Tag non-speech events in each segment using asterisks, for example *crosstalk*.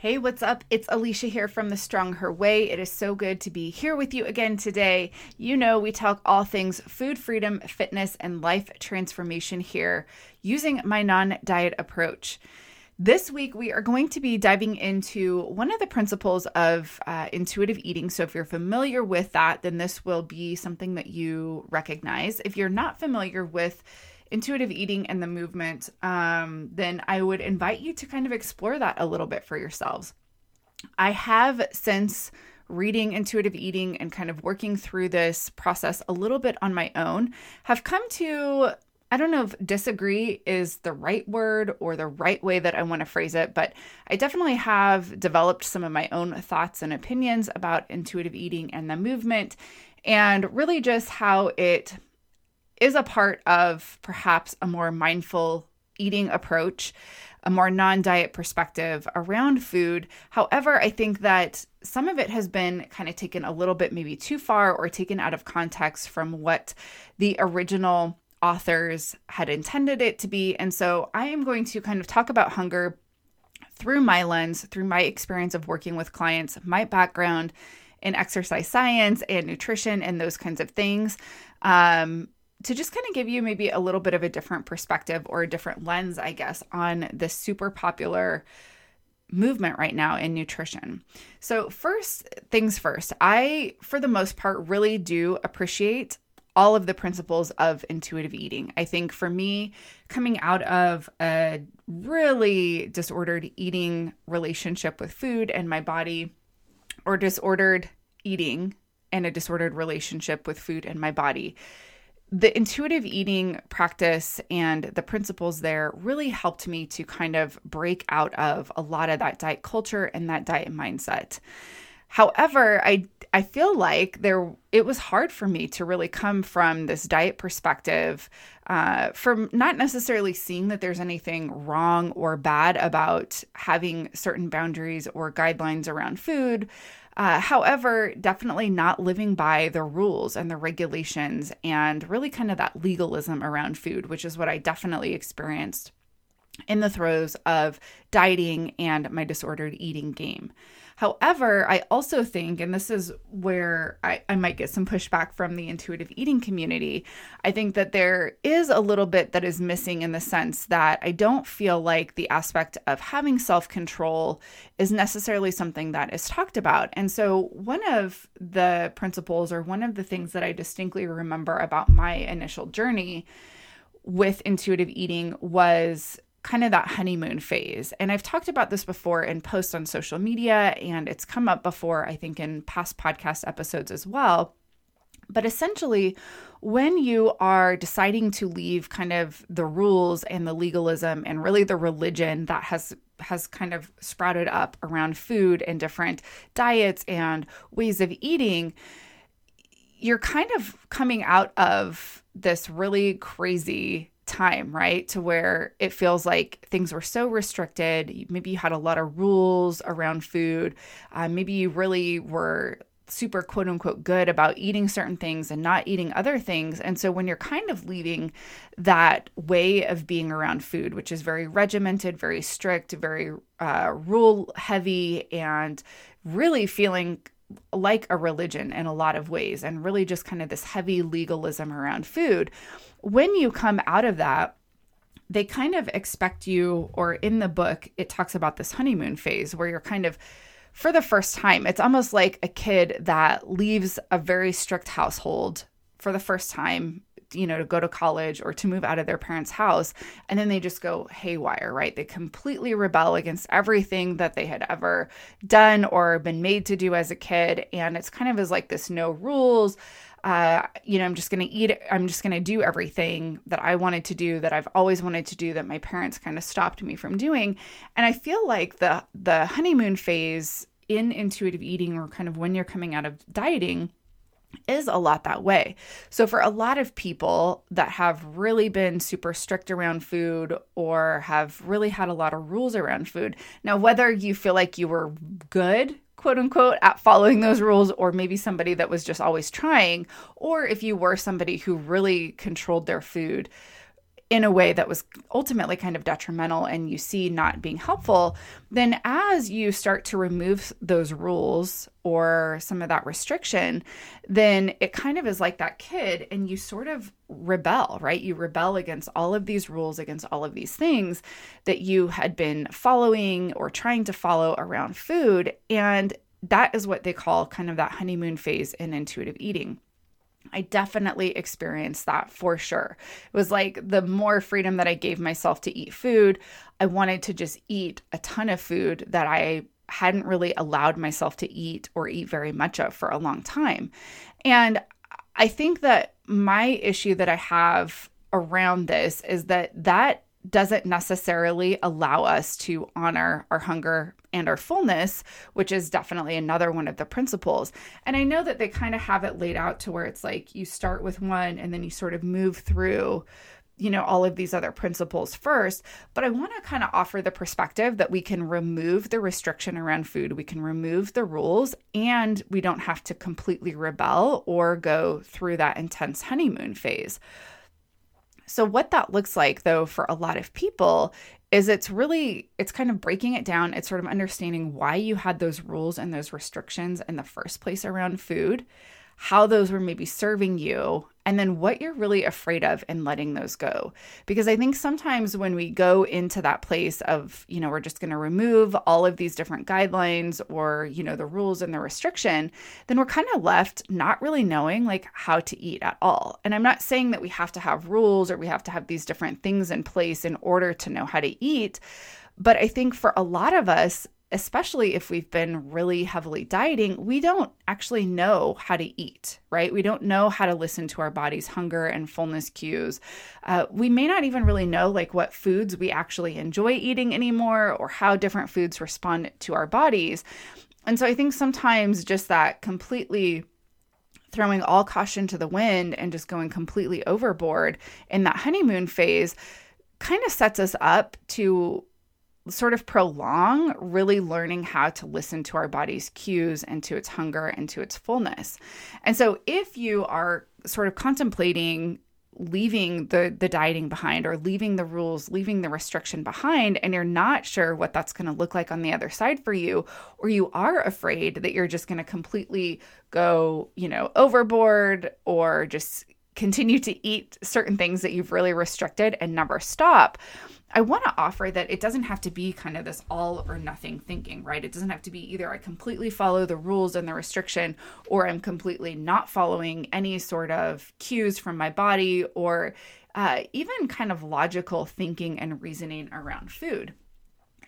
Hey, what's up? It's Alisha here from The Strong Her Way. It is so good to be here with you again today. You know, we talk all things food freedom, fitness, and life transformation here using my non diet approach. This week, we are going to be diving into one of the principles of uh, intuitive eating. So, if you're familiar with that, then this will be something that you recognize. If you're not familiar with intuitive eating and the movement, um, then I would invite you to kind of explore that a little bit for yourselves. I have since reading intuitive eating and kind of working through this process a little bit on my own, have come to I don't know if disagree is the right word or the right way that I want to phrase it, but I definitely have developed some of my own thoughts and opinions about intuitive eating and the movement, and really just how it is a part of perhaps a more mindful eating approach, a more non diet perspective around food. However, I think that some of it has been kind of taken a little bit maybe too far or taken out of context from what the original authors had intended it to be. And so I am going to kind of talk about hunger through my lens, through my experience of working with clients, my background in exercise science and nutrition and those kinds of things. Um, to just kind of give you maybe a little bit of a different perspective or a different lens, I guess, on this super popular movement right now in nutrition. So, first things first, I, for the most part, really do appreciate all of the principles of intuitive eating. I think for me, coming out of a really disordered eating relationship with food and my body, or disordered eating and a disordered relationship with food and my body, the intuitive eating practice and the principles there really helped me to kind of break out of a lot of that diet culture and that diet mindset. However, I I feel like there it was hard for me to really come from this diet perspective, uh, from not necessarily seeing that there's anything wrong or bad about having certain boundaries or guidelines around food, uh, however, definitely not living by the rules and the regulations and really kind of that legalism around food, which is what I definitely experienced in the throes of dieting and my disordered eating game. However, I also think, and this is where I, I might get some pushback from the intuitive eating community, I think that there is a little bit that is missing in the sense that I don't feel like the aspect of having self control is necessarily something that is talked about. And so, one of the principles or one of the things that I distinctly remember about my initial journey with intuitive eating was kind of that honeymoon phase. And I've talked about this before in posts on social media, and it's come up before, I think, in past podcast episodes as well. But essentially, when you are deciding to leave kind of the rules and the legalism and really the religion that has has kind of sprouted up around food and different diets and ways of eating, you're kind of coming out of this really crazy time, right? To where it feels like things were so restricted. Maybe you had a lot of rules around food. Uh, maybe you really were super quote unquote good about eating certain things and not eating other things. And so when you're kind of leaving that way of being around food, which is very regimented, very strict, very uh, rule heavy, and really feeling like a religion in a lot of ways, and really just kind of this heavy legalism around food when you come out of that, they kind of expect you, or in the book, it talks about this honeymoon phase where you're kind of, for the first time, it's almost like a kid that leaves a very strict household for the first time, you know, to go to college or to move out of their parents' house. And then they just go haywire, right? They completely rebel against everything that they had ever done or been made to do as a kid. And it's kind of as like this no rules uh, you know, I'm just going to eat, I'm just going to do everything that I wanted to do, that I've always wanted to do, that my parents kind of stopped me from doing. And I feel like the, the honeymoon phase in intuitive eating or kind of when you're coming out of dieting is a lot that way. So, for a lot of people that have really been super strict around food or have really had a lot of rules around food, now, whether you feel like you were good quote unquote at following those rules or maybe somebody that was just always trying or if you were somebody who really controlled their food in a way that was ultimately kind of detrimental and you see not being helpful, then as you start to remove those rules or some of that restriction, then it kind of is like that kid and you sort of rebel, right? You rebel against all of these rules, against all of these things that you had been following or trying to follow around food. And that is what they call kind of that honeymoon phase in intuitive eating. I definitely experienced that for sure. It was like the more freedom that I gave myself to eat food, I wanted to just eat a ton of food that I hadn't really allowed myself to eat or eat very much of for a long time. And I think that my issue that I have around this is that that doesn't necessarily allow us to honor our hunger and our fullness, which is definitely another one of the principles. And I know that they kind of have it laid out to where it's like you start with one and then you sort of move through you know all of these other principles first but i want to kind of offer the perspective that we can remove the restriction around food we can remove the rules and we don't have to completely rebel or go through that intense honeymoon phase so what that looks like though for a lot of people is it's really it's kind of breaking it down. It's sort of understanding why you had those rules and those restrictions in the first place around food how those were maybe serving you and then what you're really afraid of and letting those go. Because I think sometimes when we go into that place of, you know, we're just going to remove all of these different guidelines or, you know, the rules and the restriction, then we're kind of left not really knowing like how to eat at all. And I'm not saying that we have to have rules or we have to have these different things in place in order to know how to eat. But I think for a lot of us, especially if we've been really heavily dieting, we don't actually know how to eat, right? We don't know how to listen to our body's hunger and fullness cues. Uh, we may not even really know like what foods we actually enjoy eating anymore or how different foods respond to our bodies. And so I think sometimes just that completely throwing all caution to the wind and just going completely overboard in that honeymoon phase kind of sets us up to sort of prolong really learning how to listen to our body's cues and to its hunger and to its fullness. And so if you are sort of contemplating leaving the the dieting behind or leaving the rules leaving the restriction behind and you're not sure what that's going to look like on the other side for you or you are afraid that you're just going to completely go you know overboard or just continue to eat certain things that you've really restricted and never stop I want to offer that it doesn't have to be kind of this all or nothing thinking, right? It doesn't have to be either I completely follow the rules and the restriction or I'm completely not following any sort of cues from my body or uh, even kind of logical thinking and reasoning around food.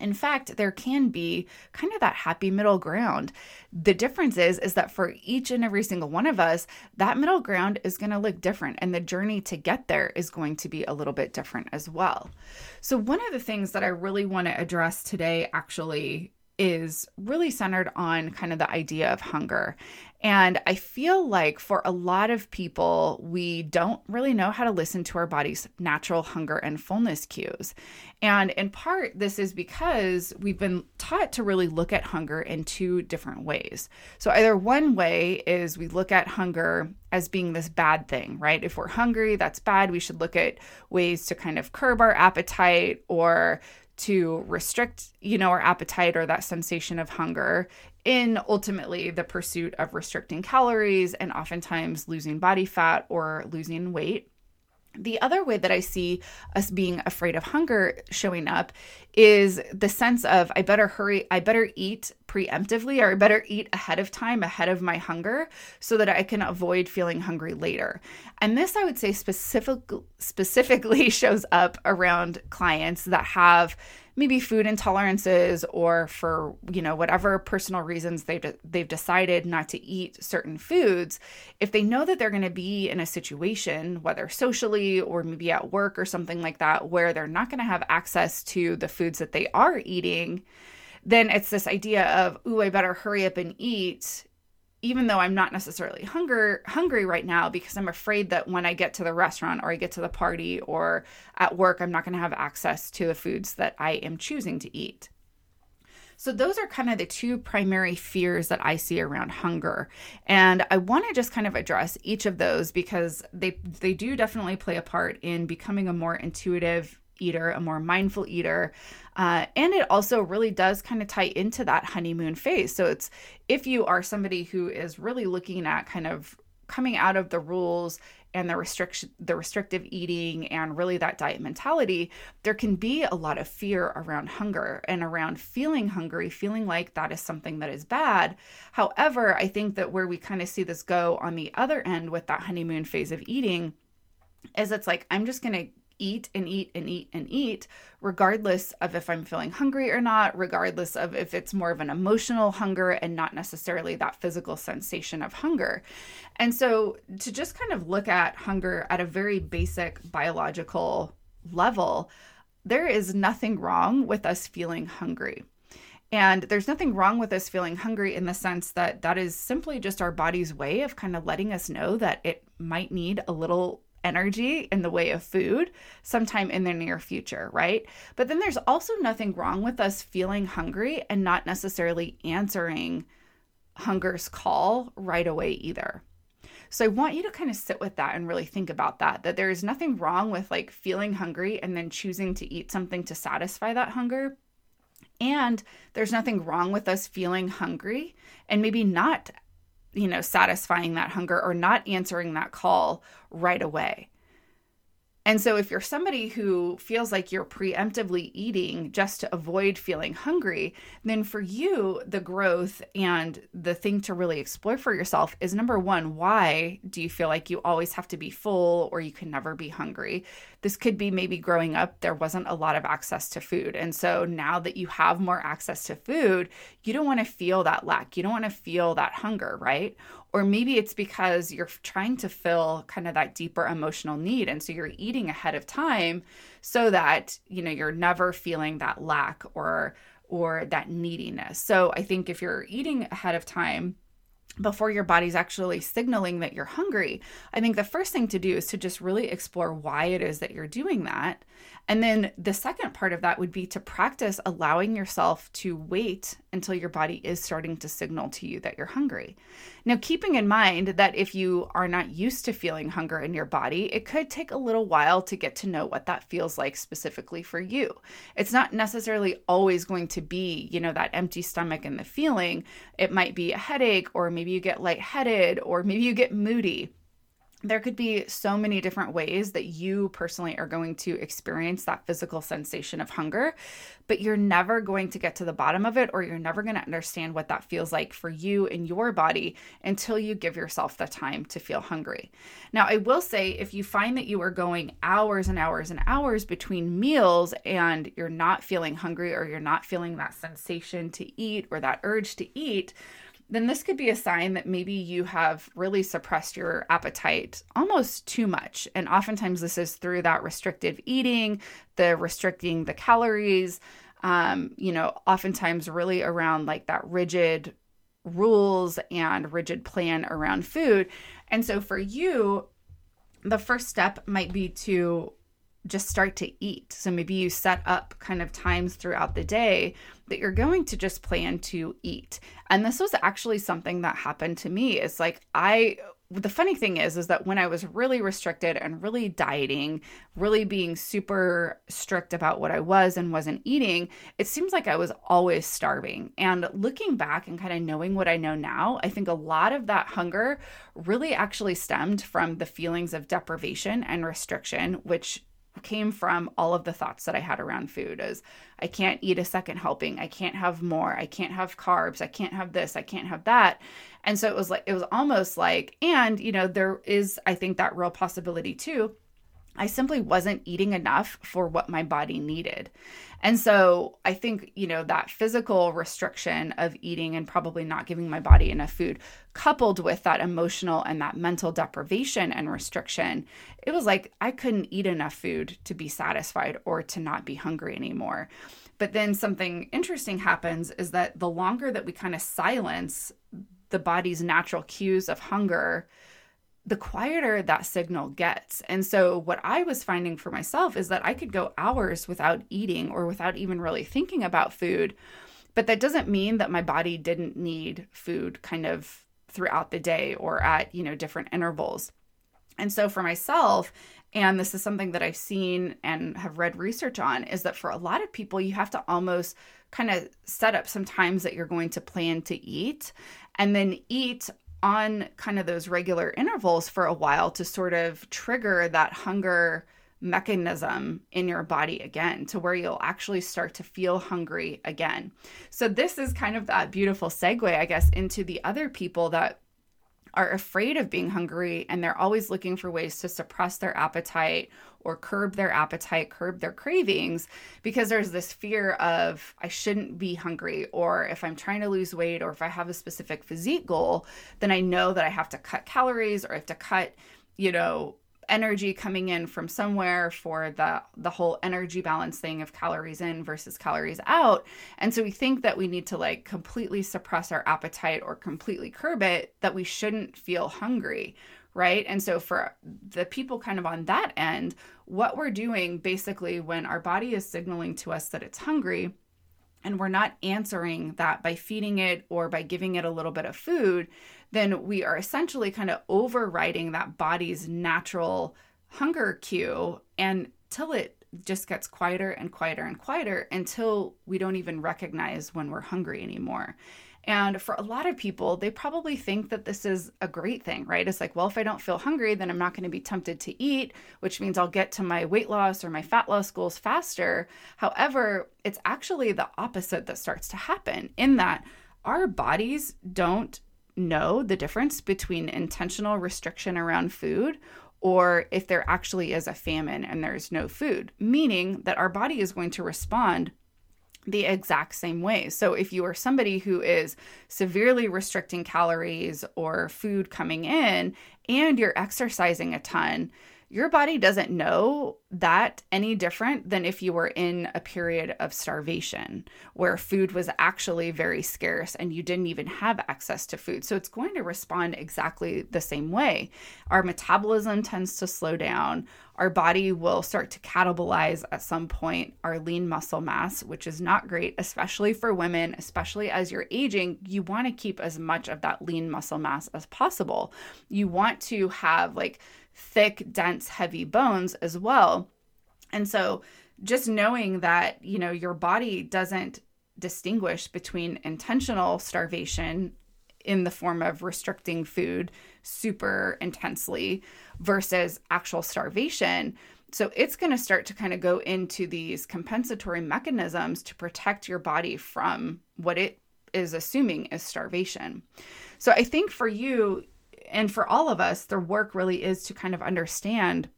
In fact, there can be kind of that happy middle ground. The difference is is that for each and every single one of us, that middle ground is going to look different and the journey to get there is going to be a little bit different as well. So one of the things that I really want to address today actually is really centered on kind of the idea of hunger. And I feel like for a lot of people, we don't really know how to listen to our body's natural hunger and fullness cues. And in part, this is because we've been taught to really look at hunger in two different ways. So, either one way is we look at hunger as being this bad thing, right? If we're hungry, that's bad. We should look at ways to kind of curb our appetite or to restrict, you know, our appetite or that sensation of hunger in ultimately the pursuit of restricting calories and oftentimes losing body fat or losing weight. The other way that I see us being afraid of hunger showing up is the sense of I better hurry, I better eat preemptively or I better eat ahead of time, ahead of my hunger, so that I can avoid feeling hungry later. And this I would say specific, specifically *laughs* shows up around clients that have maybe food intolerances or for you know whatever personal reasons they've they've decided not to eat certain foods if they know that they're going to be in a situation whether socially or maybe at work or something like that where they're not going to have access to the foods that they are eating then it's this idea of ooh I better hurry up and eat even though I'm not necessarily hunger hungry right now because I'm afraid that when I get to the restaurant or I get to the party or at work I'm not going to have access to the foods that I am choosing to eat. So, those are kind of the two primary fears that I see around hunger. And I want to just kind of address each of those because they, they do definitely play a part in becoming a more intuitive eater, a more mindful eater. Uh, and it also really does kind of tie into that honeymoon phase. So, it's if you are somebody who is really looking at kind of coming out of the rules and the restriction the restrictive eating and really that diet mentality there can be a lot of fear around hunger and around feeling hungry feeling like that is something that is bad however i think that where we kind of see this go on the other end with that honeymoon phase of eating is it's like i'm just going to eat and eat and eat and eat, regardless of if I'm feeling hungry or not, regardless of if it's more of an emotional hunger and not necessarily that physical sensation of hunger. And so to just kind of look at hunger at a very basic biological level, there is nothing wrong with us feeling hungry. And there's nothing wrong with us feeling hungry in the sense that that is simply just our body's way of kind of letting us know that it might need a little energy in the way of food sometime in the near future, right? But then there's also nothing wrong with us feeling hungry and not necessarily answering hunger's call right away either. So I want you to kind of sit with that and really think about that that there is nothing wrong with like feeling hungry and then choosing to eat something to satisfy that hunger. And there's nothing wrong with us feeling hungry and maybe not you know, satisfying that hunger or not answering that call right away. And so, if you're somebody who feels like you're preemptively eating just to avoid feeling hungry, then for you, the growth and the thing to really explore for yourself is number one, why do you feel like you always have to be full or you can never be hungry? This could be maybe growing up, there wasn't a lot of access to food. And so, now that you have more access to food, you don't want to feel that lack. You don't want to feel that hunger, right? Or maybe it's because you're trying to fill kind of that deeper emotional need. And so you're eating ahead of time so that, you know, you're never feeling that lack or or that neediness. So I think if you're eating ahead of time, before your body's actually signaling that you're hungry, I think the first thing to do is to just really explore why it is that you're doing that. And then the second part of that would be to practice allowing yourself to wait until your body is starting to signal to you that you're hungry. Now, keeping in mind that if you are not used to feeling hunger in your body, it could take a little while to get to know what that feels like specifically for you. It's not necessarily always going to be, you know, that empty stomach and the feeling. It might be a headache, or maybe you get lightheaded, or maybe you get moody there could be so many different ways that you personally are going to experience that physical sensation of hunger, but you're never going to get to the bottom of it or you're never going to understand what that feels like for you in your body until you give yourself the time to feel hungry. Now, I will say if you find that you are going hours and hours and hours between meals and you're not feeling hungry or you're not feeling that sensation to eat or that urge to eat, then this could be a sign that maybe you have really suppressed your appetite almost too much. And oftentimes, this is through that restrictive eating, the restricting the calories, um, you know, oftentimes really around like that rigid rules and rigid plan around food. And so, for you, the first step might be to just start to eat. So maybe you set up kind of times throughout the day that you're going to just plan to eat. And this was actually something that happened to me. It's like I the funny thing is is that when I was really restricted and really dieting, really being super strict about what I was and wasn't eating, it seems like I was always starving. And looking back and kind of knowing what I know now, I think a lot of that hunger really actually stemmed from the feelings of deprivation and restriction, which came from all of the thoughts that I had around food is I can't eat a second helping, I can't have more, I can't have carbs, I can't have this, I can't have that. And so it was like it was almost like and you know there is I think that real possibility too. I simply wasn't eating enough for what my body needed. And so I think, you know, that physical restriction of eating and probably not giving my body enough food, coupled with that emotional and that mental deprivation and restriction, it was like I couldn't eat enough food to be satisfied or to not be hungry anymore. But then something interesting happens is that the longer that we kind of silence the body's natural cues of hunger, the quieter that signal gets. And so, what I was finding for myself is that I could go hours without eating or without even really thinking about food. But that doesn't mean that my body didn't need food kind of throughout the day or at, you know, different intervals. And so for myself, and this is something that I've seen and have read research on, is that for a lot of people, you have to almost kind of set up some times that you're going to plan to eat and then eat on kind of those regular intervals for a while to sort of trigger that hunger mechanism in your body again to where you'll actually start to feel hungry again. So, this is kind of that beautiful segue, I guess, into the other people that are afraid of being hungry and they're always looking for ways to suppress their appetite or curb their appetite, curb their cravings because there's this fear of I shouldn't be hungry or if I'm trying to lose weight or if I have a specific physique goal, then I know that I have to cut calories or I have to cut, you know, energy coming in from somewhere for the the whole energy balance thing of calories in versus calories out. And so we think that we need to like completely suppress our appetite or completely curb it that we shouldn't feel hungry right? And so for the people kind of on that end what we're doing basically when our body is signaling to us that it's hungry and we're not answering that by feeding it or by giving it a little bit of food, then we are essentially kind of overriding that body's natural hunger cue until it just gets quieter and quieter and quieter until we don't even recognize when we're hungry anymore. And for a lot of people, they probably think that this is a great thing, right? It's like, well, if I don't feel hungry, then I'm not going to be tempted to eat, which means I'll get to my weight loss or my fat loss goals faster. However, it's actually the opposite that starts to happen in that our bodies don't know the difference between intentional restriction around food or if there actually is a famine and there's no food, meaning that our body is going to respond the exact same way. So, if you are somebody who is severely restricting calories or food coming in and you're exercising a ton, your body doesn't know that any different than if you were in a period of starvation where food was actually very scarce and you didn't even have access to food. So it's going to respond exactly the same way. Our metabolism tends to slow down. Our body will start to catabolize at some point our lean muscle mass, which is not great, especially for women, especially as you're aging. You want to keep as much of that lean muscle mass as possible. You want to have like thick, dense, heavy bones as well. And so just knowing that, you know, your body doesn't distinguish between intentional starvation in the form of restricting food super intensely versus actual starvation. So it's going to start to kind of go into these compensatory mechanisms to protect your body from what it is assuming is starvation. So I think for you, and for all of us, the work really is to kind of understand,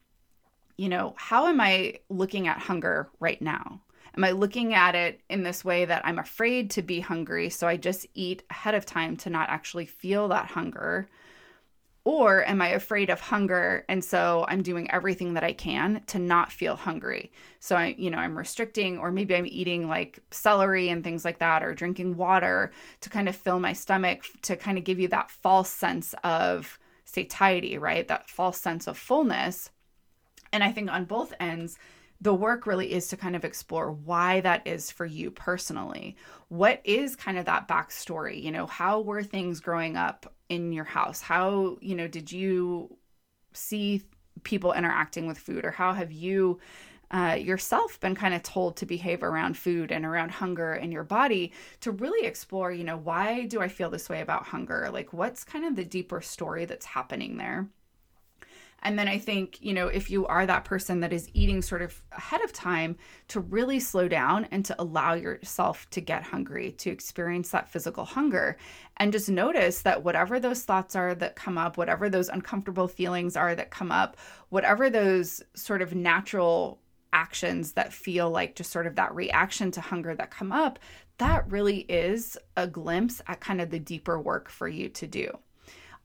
you know, how am I looking at hunger right now? Am I looking at it in this way that I'm afraid to be hungry, so I just eat ahead of time to not actually feel that hunger? Or am I afraid of hunger and so I'm doing everything that I can to not feel hungry? So I, you know, I'm restricting or maybe I'm eating like celery and things like that or drinking water to kind of fill my stomach to kind of give you that false sense of satiety, right? That false sense of fullness. And I think on both ends, the work really is to kind of explore why that is for you personally. What is kind of that backstory? You know, how were things growing up in your house? How, you know, did you see people interacting with food or how have you uh, yourself been kind of told to behave around food and around hunger in your body to really explore, you know, why do I feel this way about hunger? Like, what's kind of the deeper story that's happening there? And then I think, you know, if you are that person that is eating sort of ahead of time, to really slow down and to allow yourself to get hungry, to experience that physical hunger. And just notice that whatever those thoughts are that come up, whatever those uncomfortable feelings are that come up, whatever those sort of natural actions that feel like just sort of that reaction to hunger that come up, that really is a glimpse at kind of the deeper work for you to do.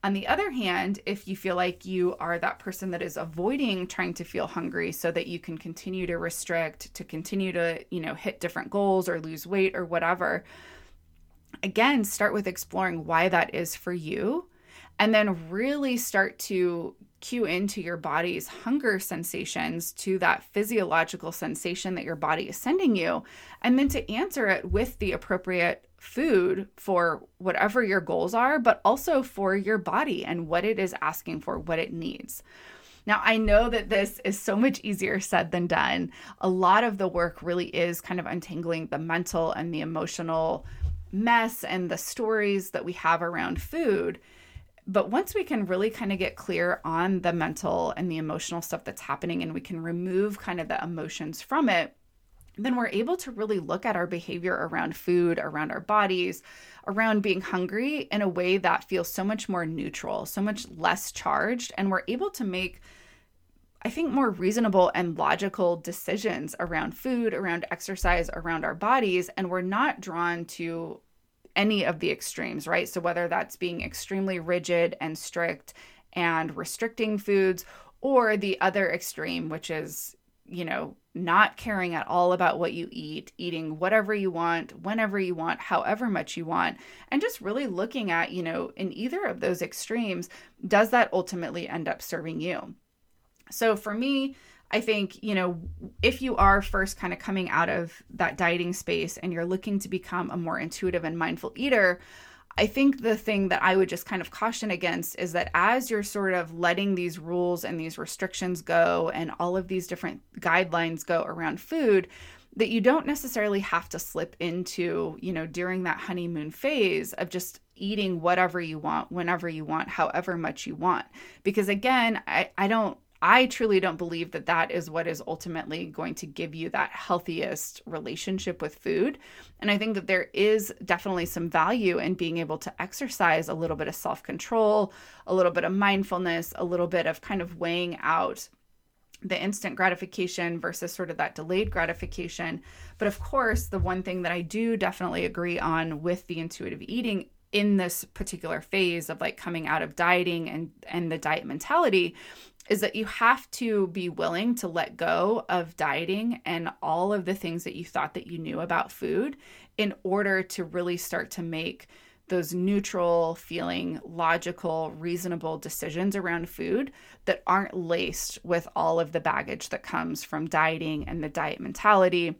On the other hand, if you feel like you are that person that is avoiding trying to feel hungry so that you can continue to restrict, to continue to, you know, hit different goals or lose weight or whatever, again, start with exploring why that is for you. And then really start to cue into your body's hunger sensations to that physiological sensation that your body is sending you, and then to answer it with the appropriate food for whatever your goals are, but also for your body and what it is asking for, what it needs. Now, I know that this is so much easier said than done. A lot of the work really is kind of untangling the mental and the emotional mess and the stories that we have around food. But once we can really kind of get clear on the mental and the emotional stuff that's happening and we can remove kind of the emotions from it, then we're able to really look at our behavior around food, around our bodies, around being hungry in a way that feels so much more neutral, so much less charged. And we're able to make, I think, more reasonable and logical decisions around food, around exercise, around our bodies. And we're not drawn to any of the extremes, right? So whether that's being extremely rigid and strict and restricting foods, or the other extreme, which is, you know, not caring at all about what you eat, eating whatever you want, whenever you want, however much you want, and just really looking at, you know, in either of those extremes, does that ultimately end up serving you? So for me, I think, you know, if you are first kind of coming out of that dieting space and you're looking to become a more intuitive and mindful eater, I think the thing that I would just kind of caution against is that as you're sort of letting these rules and these restrictions go and all of these different guidelines go around food, that you don't necessarily have to slip into, you know, during that honeymoon phase of just eating whatever you want, whenever you want, however much you want. Because again, I, I don't I truly don't believe that that is what is ultimately going to give you that healthiest relationship with food. And I think that there is definitely some value in being able to exercise a little bit of self control, a little bit of mindfulness, a little bit of kind of weighing out the instant gratification versus sort of that delayed gratification. But of course, the one thing that I do definitely agree on with the intuitive eating in this particular phase of like coming out of dieting and and the diet mentality is that you have to be willing to let go of dieting and all of the things that you thought that you knew about food in order to really start to make those neutral feeling logical reasonable decisions around food that aren't laced with all of the baggage that comes from dieting and the diet mentality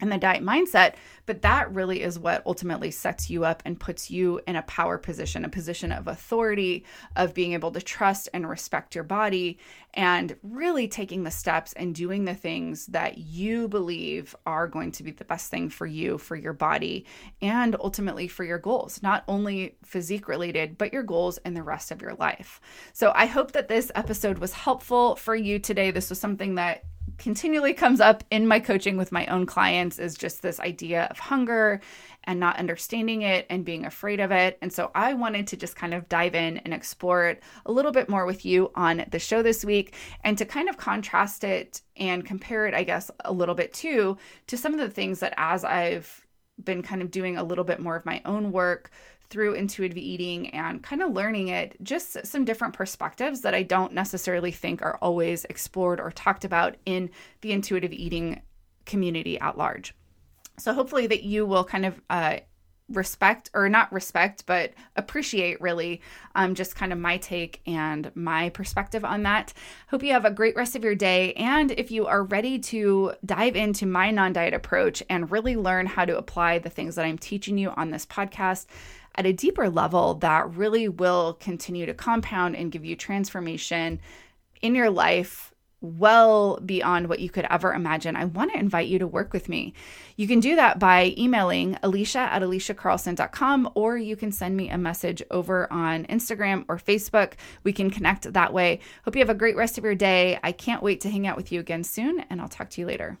and the diet mindset, but that really is what ultimately sets you up and puts you in a power position, a position of authority, of being able to trust and respect your body, and really taking the steps and doing the things that you believe are going to be the best thing for you, for your body, and ultimately for your goals, not only physique related, but your goals in the rest of your life. So I hope that this episode was helpful for you today. This was something that continually comes up in my coaching with my own clients is just this idea of hunger and not understanding it and being afraid of it. And so I wanted to just kind of dive in and explore it a little bit more with you on the show this week and to kind of contrast it and compare it, I guess, a little bit too to some of the things that as I've been kind of doing a little bit more of my own work through intuitive eating and kind of learning it, just some different perspectives that I don't necessarily think are always explored or talked about in the intuitive eating community at large. So, hopefully, that you will kind of uh, respect or not respect but appreciate really um, just kind of my take and my perspective on that hope you have a great rest of your day and if you are ready to dive into my non-diet approach and really learn how to apply the things that i'm teaching you on this podcast at a deeper level that really will continue to compound and give you transformation in your life well beyond what you could ever imagine, I want to invite you to work with me. You can do that by emailing alisha at alishacarlson.com or you can send me a message over on Instagram or Facebook. We can connect that way. Hope you have a great rest of your day. I can't wait to hang out with you again soon, and I'll talk to you later.